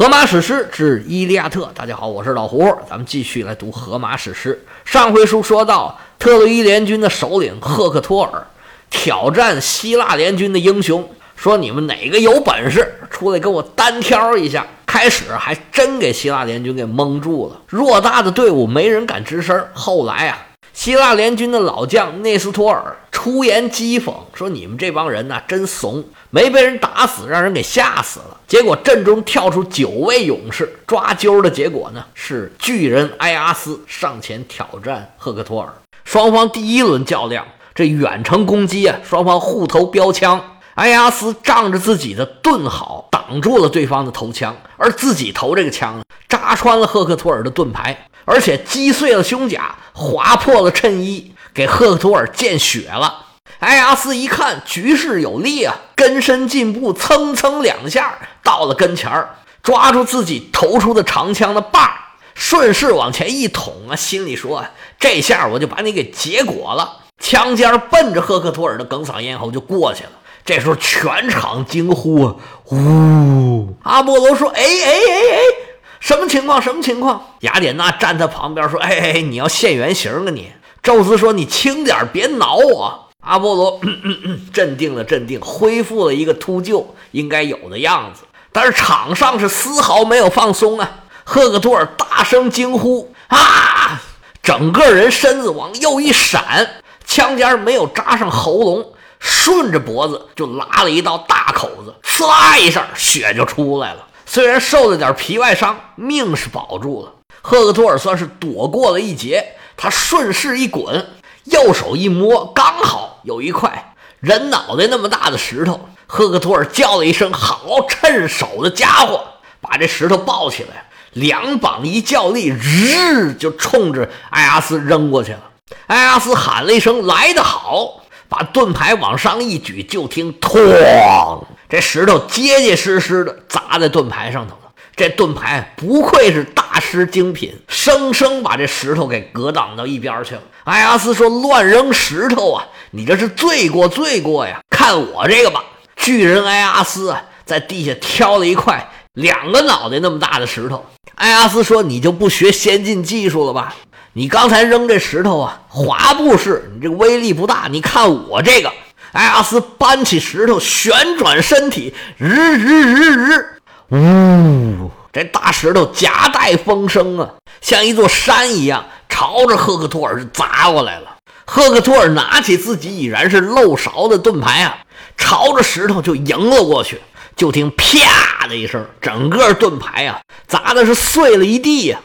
荷马史诗之《伊利亚特》，大家好，我是老胡，咱们继续来读荷马史诗。上回书说到，特洛伊联军的首领赫克托尔挑战希腊联军的英雄，说：“你们哪个有本事，出来跟我单挑一下。”开始还真给希腊联军给蒙住了，偌大的队伍没人敢吱声。后来啊。希腊联军的老将内斯托尔出言讥讽说：“你们这帮人呐，真怂，没被人打死，让人给吓死了。”结果阵中跳出九位勇士，抓阄的结果呢是巨人埃阿斯上前挑战赫克托尔。双方第一轮较量，这远程攻击啊，双方互投标枪。埃阿斯仗着自己的盾好，挡住了对方的头枪，而自己投这个枪扎穿了赫克托尔的盾牌。而且击碎了胸甲，划破了衬衣，给赫克托尔见血了。埃阿斯一看局势有利啊，跟身进步，蹭蹭两下到了跟前儿，抓住自己投出的长枪的把儿，顺势往前一捅啊，心里说：“这下我就把你给结果了。”枪尖奔着赫克托尔的哽嗓咽喉就过去了。这时候全场惊呼啊！呜！阿波罗说：“哎哎哎哎！”什么情况？什么情况？雅典娜站在旁边说：“哎，你要现原形啊你！”宙斯说：“你轻点，别挠我。”阿波罗 镇定了，镇定，恢复了一个秃鹫应该有的样子。但是场上是丝毫没有放松啊！赫克托尔大声惊呼：“啊！”整个人身子往右一闪，枪尖没有扎上喉咙，顺着脖子就拉了一道大口子，呲啦一声，血就出来了。虽然受了点皮外伤，命是保住了。赫克托尔算是躲过了一劫。他顺势一滚，右手一摸，刚好有一块人脑袋那么大的石头。赫克托尔叫了一声：“好，趁手的家伙！”把这石头抱起来，两膀一较力，日就冲着埃阿斯扔过去了。埃阿斯喊了一声：“来得好！”把盾牌往上一举，就听“哐”。这石头结结实实的砸在盾牌上头了。这盾牌不愧是大师精品，生生把这石头给格挡到一边去了。埃阿斯说：“乱扔石头啊，你这是罪过罪过呀！看我这个吧！”巨人埃阿斯啊，在地下挑了一块两个脑袋那么大的石头。埃阿斯说：“你就不学先进技术了吧？你刚才扔这石头啊，滑步式，你这个威力不大。你看我这个。”埃阿斯搬起石头，旋转身体，日日日日，呜！这大石头夹带风声啊，像一座山一样，朝着赫克托尔砸过来了。赫克托尔拿起自己已然是漏勺的盾牌啊，朝着石头就迎了过去。就听啪的一声，整个盾牌啊砸的是碎了一地呀，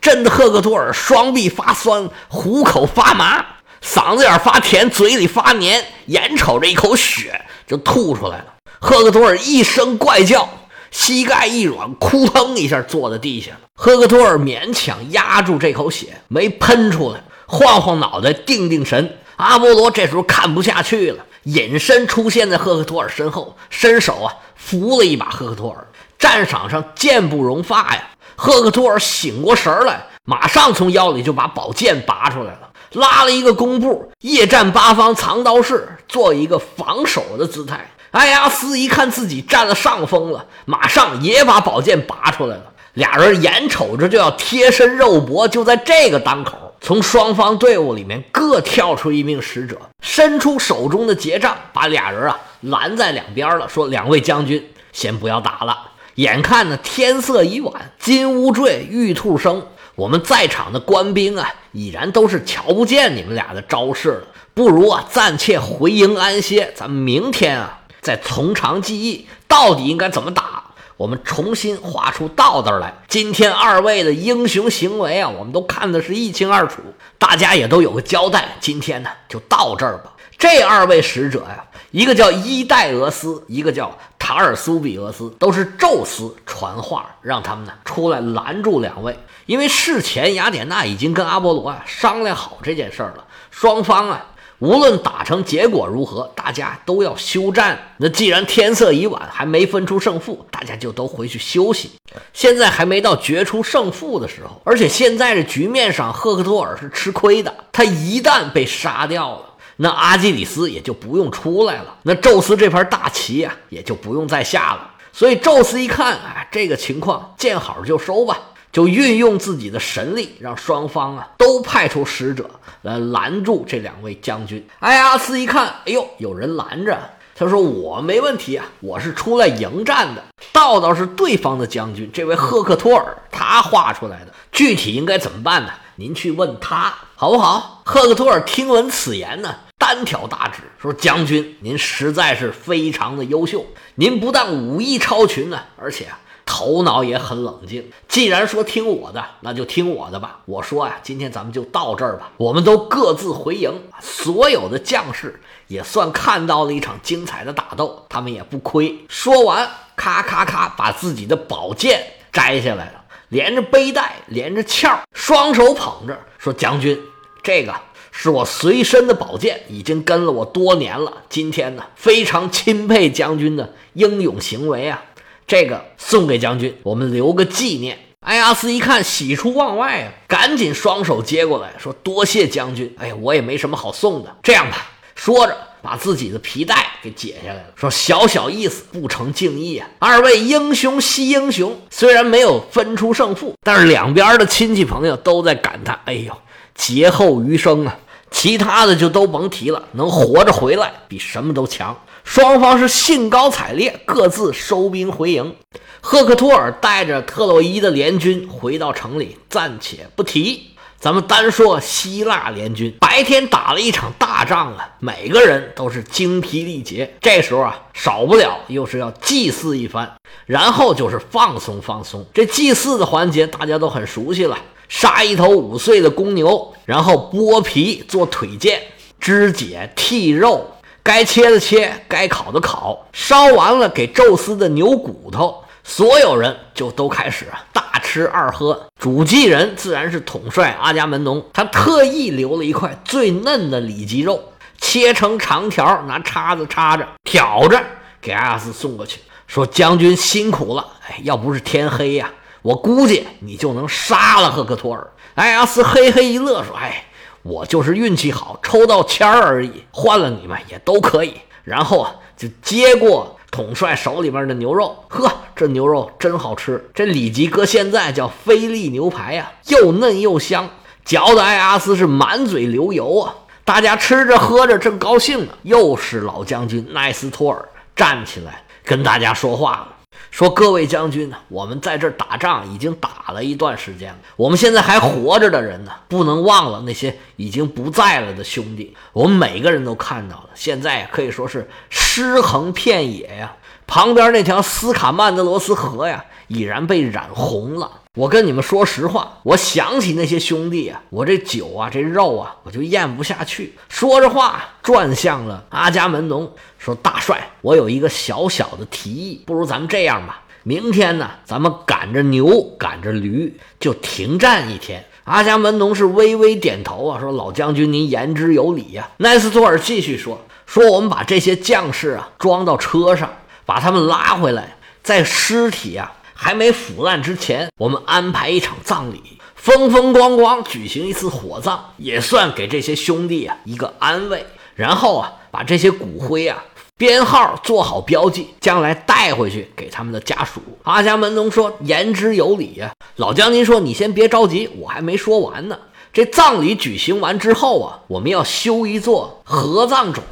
震得赫克托尔双臂发酸，虎口发麻。嗓子眼发甜，嘴里发黏，眼瞅着一口血就吐出来了。赫克托尔一声怪叫，膝盖一软，扑腾一下坐在地下了。赫克托尔勉强压住这口血，没喷出来，晃晃脑袋，定定神。阿波罗这时候看不下去了，隐身出现在赫克托尔身后，伸手啊扶了一把赫克托尔。战场上剑不容发呀！赫克托尔醒过神来，马上从腰里就把宝剑拔出来了。拉了一个弓步，夜战八方藏刀式，做一个防守的姿态。埃阿斯一看自己占了上风了，马上也把宝剑拔出来了。俩人眼瞅着就要贴身肉搏，就在这个当口，从双方队伍里面各跳出一名使者，伸出手中的结杖，把俩人啊拦在两边了，说：“两位将军，先不要打了。眼看呢天色已晚，金乌坠，玉兔生。”我们在场的官兵啊，已然都是瞧不见你们俩的招式了。不如啊，暂且回营安歇，咱们明天啊再从长计议，到底应该怎么打？我们重新画出道道来。今天二位的英雄行为啊，我们都看的是一清二楚，大家也都有个交代。今天呢，就到这儿吧。这二位使者呀，一个叫伊代俄斯，一个叫塔尔苏比俄斯，都是宙斯传话让他们呢出来拦住两位。因为事前雅典娜已经跟阿波罗啊商量好这件事儿了，双方啊无论打成结果如何，大家都要休战。那既然天色已晚，还没分出胜负，大家就都回去休息。现在还没到决出胜负的时候，而且现在这局面上，赫克托尔是吃亏的。他一旦被杀掉了，那阿基里斯也就不用出来了，那宙斯这盘大棋呀也就不用再下了。所以宙斯一看，啊，这个情况见好就收吧，就运用自己的神力，让双方啊都派出使者来拦住这两位将军。埃阿斯一看，哎呦，有人拦着，他说：“我没问题啊，我是出来迎战的。道道是对方的将军，这位赫克托尔他画出来的，具体应该怎么办呢？您去问他好不好？”赫克托尔听闻此言呢。单挑大指说：“将军，您实在是非常的优秀。您不但武艺超群呢，而且头脑也很冷静。既然说听我的，那就听我的吧。我说呀，今天咱们就到这儿吧。我们都各自回营。所有的将士也算看到了一场精彩的打斗，他们也不亏。说完，咔咔咔，把自己的宝剑摘下来了，连着背带，连着鞘，双手捧着，说：将军，这个。”是我随身的宝剑，已经跟了我多年了。今天呢，非常钦佩将军的英勇行为啊！这个送给将军，我们留个纪念。埃阿斯一看，喜出望外啊，赶紧双手接过来，说：“多谢将军。”哎呀，我也没什么好送的。这样吧，说着把自己的皮带给解下来了，说：“小小意思，不成敬意啊！”二位英雄惜英雄，虽然没有分出胜负，但是两边的亲戚朋友都在感叹：“哎呦，劫后余生啊！”其他的就都甭提了，能活着回来比什么都强。双方是兴高采烈，各自收兵回营。赫克托尔带着特洛伊的联军回到城里，暂且不提。咱们单说希腊联军，白天打了一场大仗啊，每个人都是精疲力竭。这时候啊，少不了又是要祭祀一番，然后就是放松放松。这祭祀的环节大家都很熟悉了。杀一头五岁的公牛，然后剥皮做腿腱，肢解剔肉，该切的切，该烤的烤，烧完了给宙斯的牛骨头，所有人就都开始啊大吃二喝。主祭人自然是统帅阿伽门农，他特意留了一块最嫩的里脊肉，切成长条，拿叉子插着，挑着给阿拉斯送过去，说：“将军辛苦了，哎，要不是天黑呀。”我估计你就能杀了赫克托尔。埃阿斯嘿嘿一乐，说：“哎，我就是运气好，抽到签儿而已，换了你们也都可以。”然后啊，就接过统帅手里面的牛肉，呵，这牛肉真好吃。这里脊搁现在叫菲力牛排呀，又嫩又香，嚼的埃阿斯是满嘴流油啊。大家吃着喝着正高兴呢，又是老将军奈斯托尔站起来跟大家说话了。说各位将军呢，我们在这儿打仗已经打了一段时间了，我们现在还活着的人呢，不能忘了那些已经不在了的兄弟。我们每个人都看到了，现在可以说是尸横遍野呀。旁边那条斯卡曼德罗斯河呀，已然被染红了。我跟你们说实话，我想起那些兄弟啊，我这酒啊，这肉啊，我就咽不下去。说着话，转向了阿伽门农，说：“大帅，我有一个小小的提议，不如咱们这样吧，明天呢，咱们赶着牛，赶着驴，就停战一天。”阿伽门农是微微点头啊，说：“老将军，您言之有理呀。”奈斯托尔继续说：“说我们把这些将士啊装到车上。”把他们拉回来，在尸体啊还没腐烂之前，我们安排一场葬礼，风风光光举行一次火葬，也算给这些兄弟啊一个安慰。然后啊，把这些骨灰啊编号做好标记，将来带回去给他们的家属。阿伽门农说：“言之有理呀。”老将军说：“你先别着急，我还没说完呢。”这葬礼举行完之后啊，我们要修一座合葬冢，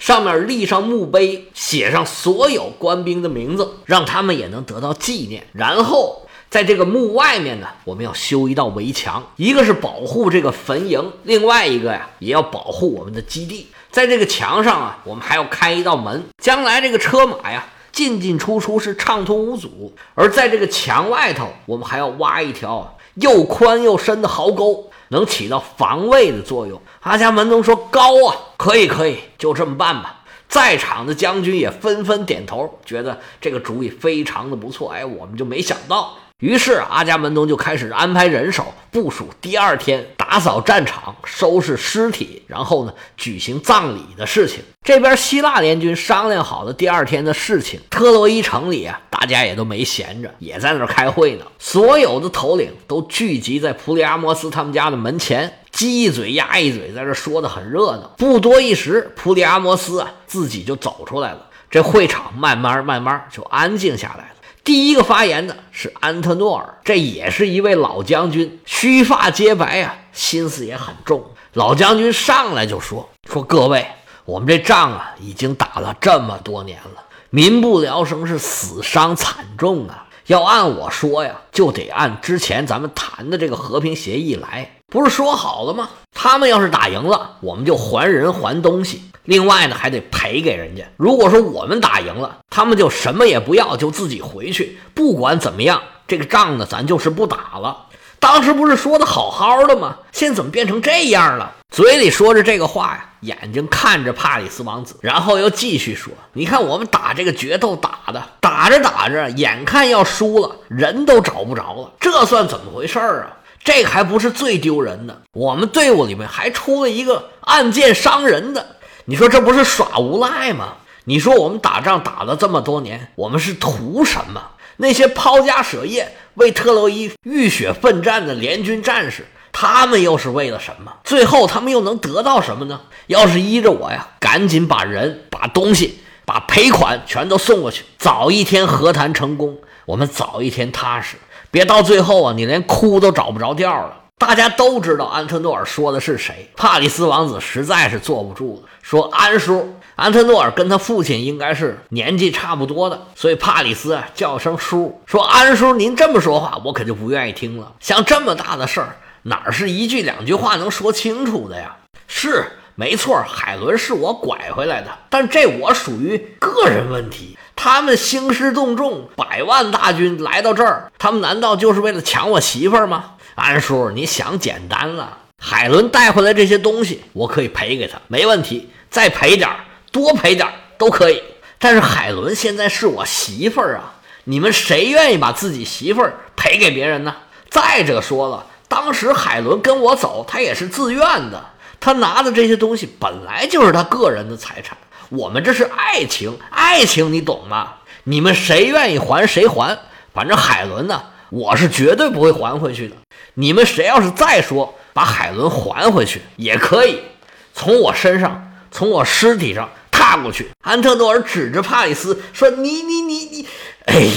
上面立上墓碑，写上所有官兵的名字，让他们也能得到纪念。然后在这个墓外面呢，我们要修一道围墙，一个是保护这个坟茔，另外一个呀，也要保护我们的基地。在这个墙上啊，我们还要开一道门，将来这个车马呀进进出出是畅通无阻。而在这个墙外头，我们还要挖一条又宽又深的壕沟。能起到防卫的作用。阿伽门农说：“高啊，可以，可以，就这么办吧。”在场的将军也纷纷点头，觉得这个主意非常的不错。哎，我们就没想到。于是阿伽门农就开始安排人手部署，第二天打扫战场、收拾尸体，然后呢举行葬礼的事情。这边希腊联军商量好了第二天的事情，特洛伊城里啊，大家也都没闲着，也在那开会呢。所有的头领都聚集在普里阿摩斯他们家的门前，鸡一嘴鸭一嘴，在这说的很热闹。不多一时，普里阿摩斯啊自己就走出来了。这会场慢慢慢慢就安静下来了。第一个发言的是安特诺尔，这也是一位老将军，须发皆白啊，心思也很重。老将军上来就说：“说各位，我们这仗啊，已经打了这么多年了，民不聊生，是死伤惨重啊。要按我说呀，就得按之前咱们谈的这个和平协议来，不是说好了吗？他们要是打赢了，我们就还人还东西。”另外呢，还得赔给人家。如果说我们打赢了，他们就什么也不要，就自己回去。不管怎么样，这个仗呢，咱就是不打了。当时不是说的好好的吗？现在怎么变成这样了？嘴里说着这个话呀，眼睛看着帕里斯王子，然后又继续说：“你看我们打这个决斗打的，打着打着，眼看要输了，人都找不着了，这算怎么回事儿啊？这还不是最丢人的，我们队伍里面还出了一个暗箭伤人的。”你说这不是耍无赖吗？你说我们打仗打了这么多年，我们是图什么？那些抛家舍业为特洛伊浴血奋战的联军战士，他们又是为了什么？最后他们又能得到什么呢？要是依着我呀，赶紧把人、把东西、把赔款全都送过去，早一天和谈成功，我们早一天踏实。别到最后啊，你连哭都找不着调了。大家都知道安特诺尔说的是谁。帕里斯王子实在是坐不住了，说：“安叔，安特诺尔跟他父亲应该是年纪差不多的，所以帕里斯啊叫声叔，说安叔，您这么说话，我可就不愿意听了。像这么大的事儿，哪是一句两句话能说清楚的呀？是没错，海伦是我拐回来的，但这我属于个人问题。他们兴师动众，百万大军来到这儿，他们难道就是为了抢我媳妇儿吗？”安叔，你想简单了。海伦带回来这些东西，我可以赔给他，没问题。再赔点儿多赔点儿都可以。但是海伦现在是我媳妇儿啊，你们谁愿意把自己媳妇儿赔给别人呢？再者说了，当时海伦跟我走，她也是自愿的。他拿的这些东西本来就是他个人的财产。我们这是爱情，爱情你懂吗？你们谁愿意还谁还。反正海伦呢，我是绝对不会还回去的。你们谁要是再说把海伦还回去，也可以从我身上，从我尸体上踏过去。安特诺尔指着帕里斯说：“你你你你，哎，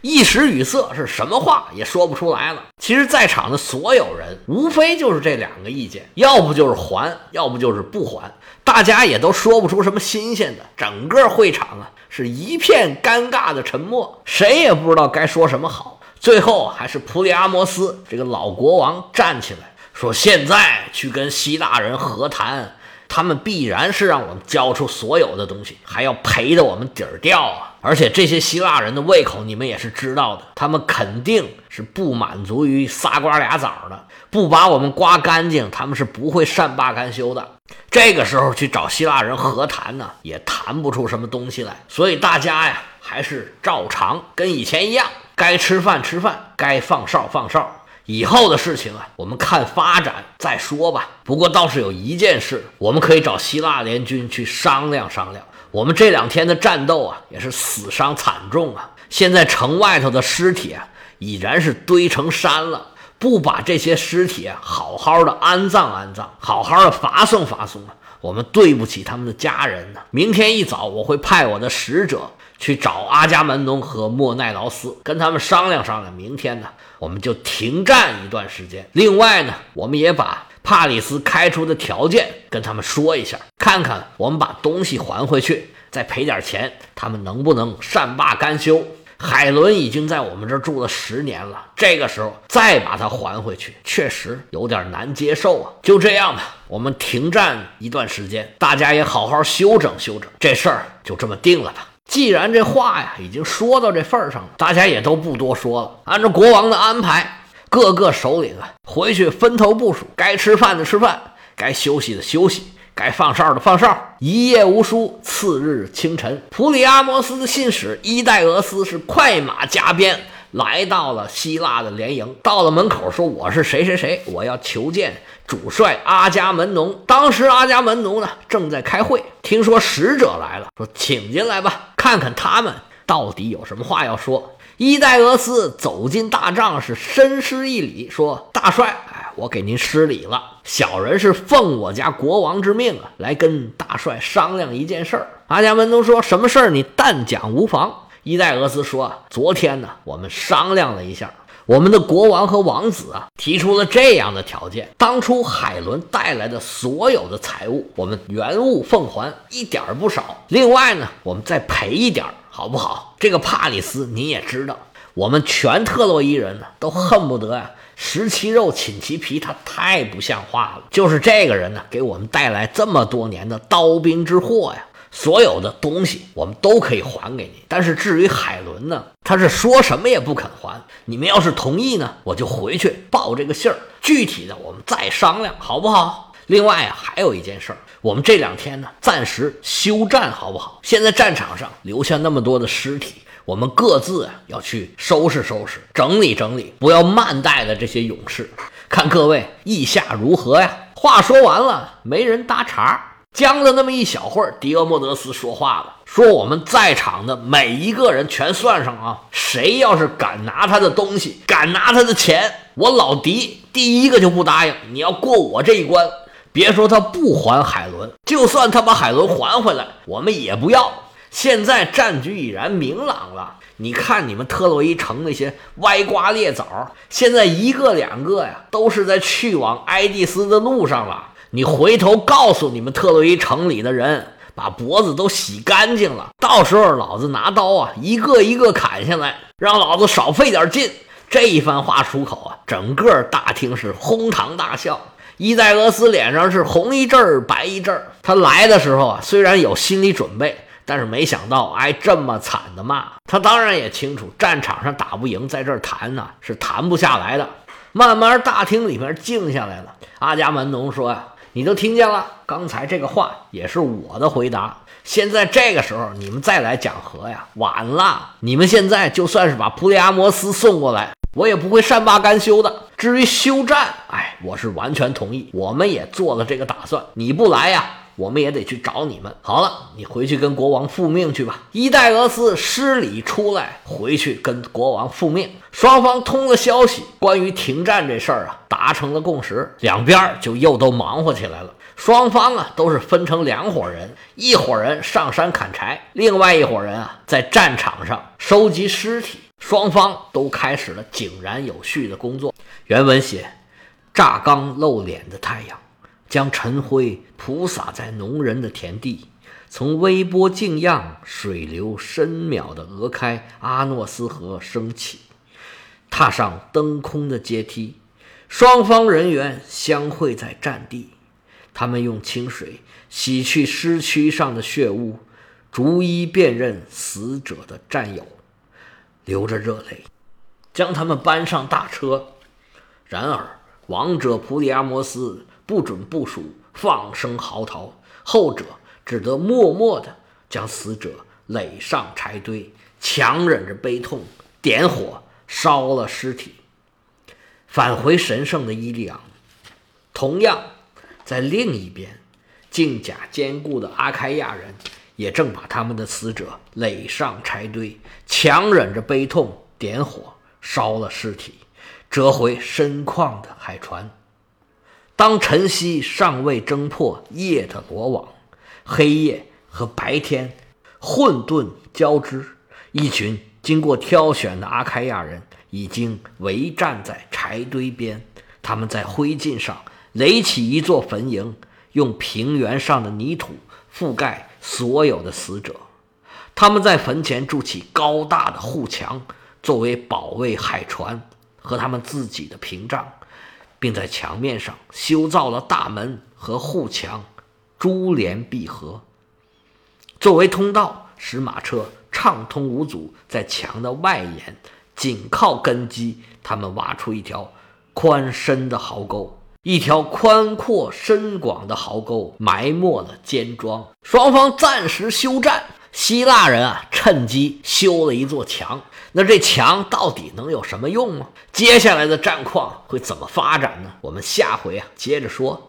一时语塞，是什么话也说不出来了。”其实，在场的所有人，无非就是这两个意见：要不就是还，要不就是不还。大家也都说不出什么新鲜的。整个会场啊，是一片尴尬的沉默，谁也不知道该说什么好。最后还是普里阿摩斯这个老国王站起来说：“现在去跟希腊人和谈，他们必然是让我们交出所有的东西，还要赔的我们底儿掉啊！而且这些希腊人的胃口你们也是知道的，他们肯定是不满足于仨瓜俩枣的，不把我们刮干净，他们是不会善罢甘休的。这个时候去找希腊人和谈呢，也谈不出什么东西来。所以大家呀，还是照常跟以前一样。”该吃饭吃饭，该放哨放哨。以后的事情啊，我们看发展再说吧。不过倒是有一件事，我们可以找希腊联军去商量商量。我们这两天的战斗啊，也是死伤惨重啊。现在城外头的尸体啊，已然是堆成山了。不把这些尸体好好的安葬安葬，好好的发送发送啊，我们对不起他们的家人呢。明天一早，我会派我的使者。去找阿伽门农和莫奈劳斯，跟他们商量商量。明天呢，我们就停战一段时间。另外呢，我们也把帕里斯开出的条件跟他们说一下，看看我们把东西还回去，再赔点钱，他们能不能善罢甘休？海伦已经在我们这儿住了十年了，这个时候再把他还回去，确实有点难接受啊。就这样吧，我们停战一段时间，大家也好好休整休整，这事儿就这么定了吧。既然这话呀已经说到这份儿上了，大家也都不多说了。按照国王的安排，各个首领啊回去分头部署，该吃饭的吃饭，该休息的休息，该放哨的放哨。一夜无书，次日清晨，普里阿摩斯的信使伊代俄斯是快马加鞭。来到了希腊的联营，到了门口说：“我是谁谁谁，我要求见主帅阿伽门农。”当时阿伽门农呢正在开会，听说使者来了，说：“请进来吧，看看他们到底有什么话要说。”伊代俄斯走进大帐，是深施一礼，说：“大帅，我给您施礼了。小人是奉我家国王之命啊，来跟大帅商量一件事儿。阿伽门农说：“什么事儿？你但讲无妨。”伊代俄斯说：“昨天呢，我们商量了一下，我们的国王和王子啊，提出了这样的条件：当初海伦带来的所有的财物，我们原物奉还，一点儿不少。另外呢，我们再赔一点儿，好不好？这个帕里斯您也知道，我们全特洛伊人呢，都恨不得呀。”食其肉，寝其皮，他太不像话了。就是这个人呢，给我们带来这么多年的刀兵之祸呀。所有的东西我们都可以还给你，但是至于海伦呢，他是说什么也不肯还。你们要是同意呢，我就回去报这个信儿，具体的我们再商量，好不好？另外啊，还有一件事儿，我们这两天呢，暂时休战，好不好？现在战场上留下那么多的尸体。我们各自啊要去收拾收拾，整理整理，不要慢待了这些勇士。看各位意下如何呀？话说完了，没人搭茬，僵了那么一小会儿，迪俄莫德斯说话了，说我们在场的每一个人全算上啊，谁要是敢拿他的东西，敢拿他的钱，我老迪第一个就不答应。你要过我这一关，别说他不还海伦，就算他把海伦还回来，我们也不要。现在战局已然明朗了，你看你们特洛伊城那些歪瓜裂枣，现在一个两个呀，都是在去往埃蒂斯的路上了。你回头告诉你们特洛伊城里的人，把脖子都洗干净了，到时候老子拿刀啊，一个一个砍下来，让老子少费点劲。这一番话出口啊，整个大厅是哄堂大笑。伊代俄斯脸上是红一阵儿白一阵儿，他来的时候啊，虽然有心理准备。但是没想到挨这么惨的骂，他当然也清楚战场上打不赢，在这儿谈呢是谈不下来的。慢慢大厅里面静下来了。阿伽门农说呀：“你都听见了，刚才这个话也是我的回答。现在这个时候你们再来讲和呀，晚了。你们现在就算是把普利阿摩斯送过来，我也不会善罢甘休的。至于休战，哎，我是完全同意，我们也做了这个打算。你不来呀？”我们也得去找你们。好了，你回去跟国王复命去吧。伊代俄斯施礼出来，回去跟国王复命。双方通了消息，关于停战这事儿啊，达成了共识，两边就又都忙活起来了。双方啊，都是分成两伙人，一伙人上山砍柴，另外一伙人啊，在战场上收集尸体。双方都开始了井然有序的工作。原文写：炸刚露脸的太阳。将晨辉铺洒在农人的田地，从微波静漾、水流深渺的俄开阿诺斯河升起，踏上登空的阶梯，双方人员相会在战地。他们用清水洗去尸躯上的血污，逐一辨认死者的战友，流着热泪，将他们搬上大车。然而，王者普里阿摩斯。不准部署放声嚎啕，后者只得默默地将死者垒上柴堆，强忍着悲痛，点火烧了尸体。返回神圣的伊利昂，同样在另一边，镜甲坚固的阿开亚人也正把他们的死者垒上柴堆，强忍着悲痛，点火烧了尸体，折回深旷的海船。当晨曦尚未挣破夜的罗网，黑夜和白天混沌交织，一群经过挑选的阿开亚人已经围站在柴堆边。他们在灰烬上垒起一座坟茔，用平原上的泥土覆盖所有的死者。他们在坟前筑起高大的护墙，作为保卫海船和他们自己的屏障。并在墙面上修造了大门和护墙，珠联璧合，作为通道，使马车畅通无阻。在墙的外沿，紧靠根基，他们挖出一条宽深的壕沟，一条宽阔深广的壕沟，埋没了坚庄。双方暂时休战。希腊人啊，趁机修了一座墙。那这墙到底能有什么用吗？接下来的战况会怎么发展呢？我们下回啊接着说。